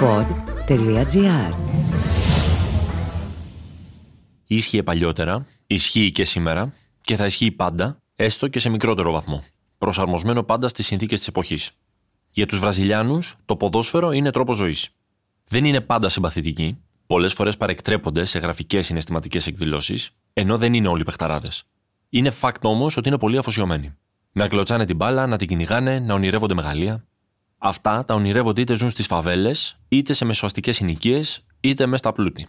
pod.gr Ίσχυε παλιότερα, ισχύει και σήμερα και θα ισχύει πάντα, έστω και σε μικρότερο βαθμό. Προσαρμοσμένο πάντα στις συνθήκες της εποχής. Για τους Βραζιλιάνους, το ποδόσφαιρο είναι τρόπο ζωής. Δεν είναι πάντα συμπαθητικοί, πολλές φορές παρεκτρέπονται σε γραφικές συναισθηματικές εκδηλώσεις, ενώ δεν είναι όλοι παιχταράδες. Είναι fact όμως ότι είναι πολύ αφοσιωμένοι. Να κλωτσάνε την μπάλα, να την κυνηγάνε, να ονειρεύονται μεγαλεία. Αυτά τα ονειρεύονται είτε ζουν στις φαβέλες, είτε σε μεσοαστικές συνοικίες, είτε μέσα στα πλούτη.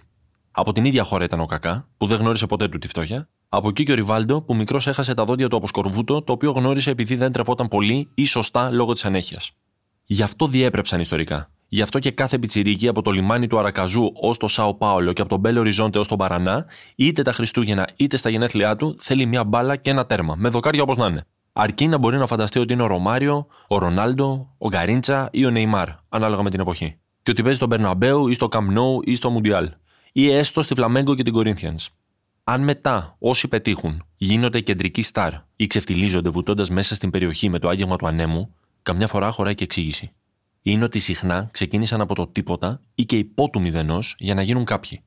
Από την ίδια χώρα ήταν ο Κακά, που δεν γνώρισε ποτέ του τη φτώχεια. Από εκεί και ο Ριβάλντο, που μικρός έχασε τα δόντια του από σκορβούτο, το οποίο γνώρισε επειδή δεν τρεφόταν πολύ ή σωστά λόγω της ανέχειας. Γι' αυτό διέπρεψαν ιστορικά. Γι' αυτό και κάθε πιτσιρίκι από το λιμάνι του Αρακαζού ως το Σάο Πάολο και από τον Μπέλο Οριζόντε ως τον Παρανά, είτε τα Χριστούγεννα είτε στα γενέθλιά του, θέλει μια μπάλα και ένα τέρμα, με δοκάρια όπως να είναι. Αρκεί να μπορεί να φανταστεί ότι είναι ο Ρωμάριο, ο Ρονάλντο, ο Γκαρίντσα ή ο Νεϊμάρ, ανάλογα με την εποχή. Και ότι παίζει στον Μπερναμπέου ή στο Καμνόου ή στο Μουντιάλ. Ή έστω στη Φλαμέγκο και την Κορίνθιανς. Αν μετά όσοι πετύχουν γίνονται κεντρικοί στάρ ή ξεφτιλίζονται βουτώντας μέσα στην περιοχή με το άγγεγμα του ανέμου, καμιά φορά χωράει και εξήγηση. Είναι ότι συχνά ξεκίνησαν από το τίποτα ή και υπό του μηδενός για να γίνουν κάποιοι.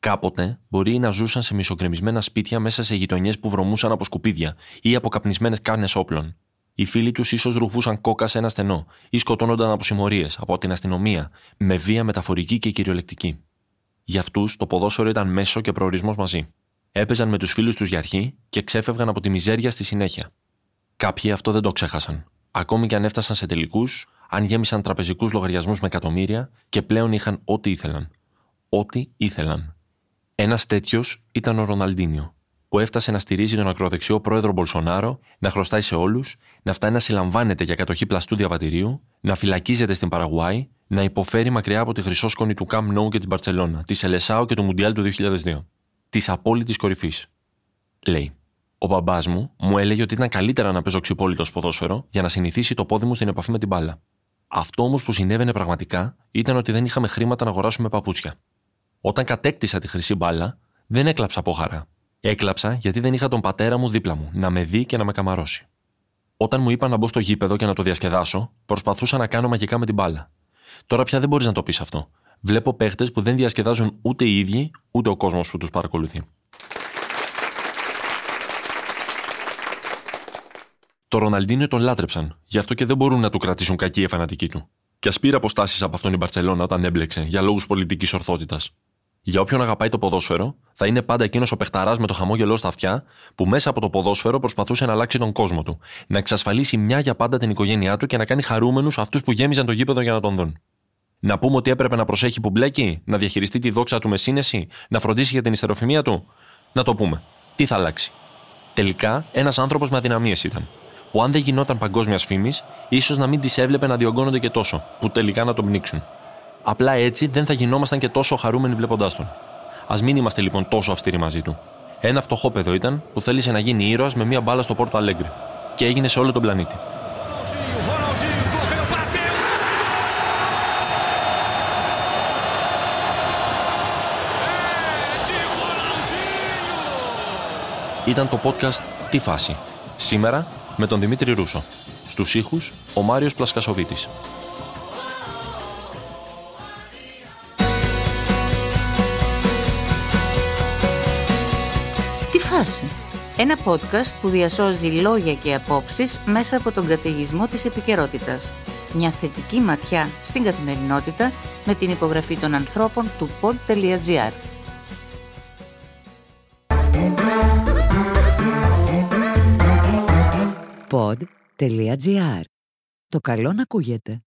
Κάποτε μπορεί να ζούσαν σε μισοκρεμισμένα σπίτια μέσα σε γειτονιές που βρωμούσαν από σκουπίδια ή από καπνισμένε κάρνες όπλων. Οι φίλοι τους ίσως ρουφούσαν κόκα σε ένα στενό ή σκοτώνονταν από συμμορίες, από την αστυνομία, με βία μεταφορική και κυριολεκτική. Για αυτούς το ποδόσφαιρο ήταν μέσο και προορισμός μαζί. Έπαιζαν με τους φίλους τους για αρχή και ξέφευγαν από τη μιζέρια στη συνέχεια. Κάποιοι αυτό δεν το ξέχασαν. Ακόμη και αν έφτασαν σε τελικούς, αν γέμισαν τραπεζικούς λογαριασμούς με εκατομμύρια και πλέον είχαν ό,τι ήθελαν. Ό,τι ήθελαν. Ένας τέτοιος ήταν ο Ροναλντίνιο, που έφτασε να στηρίζει τον ακροδεξιό πρόεδρο Μπολσονάρο, να χρωστάει σε όλους, να φτάνει να συλλαμβάνεται για κατοχή πλαστού διαβατηρίου, να φυλακίζεται στην Παραγουάη, να υποφέρει μακριά από τη χρυσόσκονη του Καμ Νόου και την Παρσελώνα, της Ελεσάου και του Μουντιάλ του 2002. Της απόλυτης κορυφής. Λέει. Ο μπαμπάς μου μου έλεγε ότι ήταν καλύτερα να παίζω ξυπόλυτος ποδόσφαιρο για να συνηθίσει το πόδι μου στην επαφή με την μπάλα. Αυτό όμως που συνέβαινε πραγματικά ήταν ότι δεν είχαμε χρήματα να αγοράσουμε παπούτσια. Όταν κατέκτησα τη χρυσή μπάλα, δεν έκλαψα από χαρά. Έκλαψα γιατί δεν είχα τον πατέρα μου δίπλα μου, να με δει και να με καμαρώσει. Όταν μου είπαν να μπω στο γήπεδο και να το διασκεδάσω, προσπαθούσα να κάνω μαγικά με την μπάλα. Τώρα πια δεν μπορείς να το πεις αυτό. Βλέπω παίχτες που δεν διασκεδάζουν ούτε οι ίδιοι, ούτε ο κόσμος που τους παρακολουθεί. Το Ροναλντίνο τον λάτρεψαν, γι' αυτό και δεν μπορούν να του κρατήσουν κακή εφανατική του. Και ας πήρε αποστάσεις από αυτόν η Μπαρσελόνα όταν έμπλεξε για λόγους πολιτικής ορθότητας. Για όποιον αγαπάει το ποδόσφαιρο, θα είναι πάντα εκείνος ο παιχταράς με το χαμόγελο στα αυτιά που μέσα από το ποδόσφαιρο προσπαθούσε να αλλάξει τον κόσμο του, να εξασφαλίσει μια για πάντα την οικογένειά του και να κάνει χαρούμενους αυτούς που γέμιζαν το γήπεδο για να τον δουν. Να πούμε ότι έπρεπε να προσέχει που μπλέκει, να διαχειριστεί τη δόξα του με σύνεση, να φροντίσει για την ιστεροφημία του. Να το πούμε. Τι θα αλλάξει. Τελικά, ένας άνθρωπος με αδυναμίες ήταν που αν δεν γινόταν παγκόσμιας φήμης, ίσως να μην τις έβλεπε να διωγγώνονται και τόσο, που τελικά να τον πνίξουν. Απλά έτσι δεν θα γινόμασταν και τόσο χαρούμενοι βλέποντάς τον. Α μην είμαστε λοιπόν τόσο αυστηροί μαζί του. Ένα φτωχό παιδό ήταν που θέλησε να γίνει ήρωας με μία μπάλα στο Πόρτο Αλέγκρι. Και έγινε σε όλο τον πλανήτη. Ήταν το podcast «Τι φάση» Σήμερα με τον Δημήτρη Ρούσο. Στους ήχους, ο Μάριος Πλασκασοβίτης. Τι φάση. Ένα podcast που διασώζει λόγια και απόψεις μέσα από τον καταιγισμό της επικαιρότητας. Μια θετική ματιά στην καθημερινότητα με την υπογραφή των ανθρώπων του pod.gr. pod.gr. Το καλό να ακούγεται.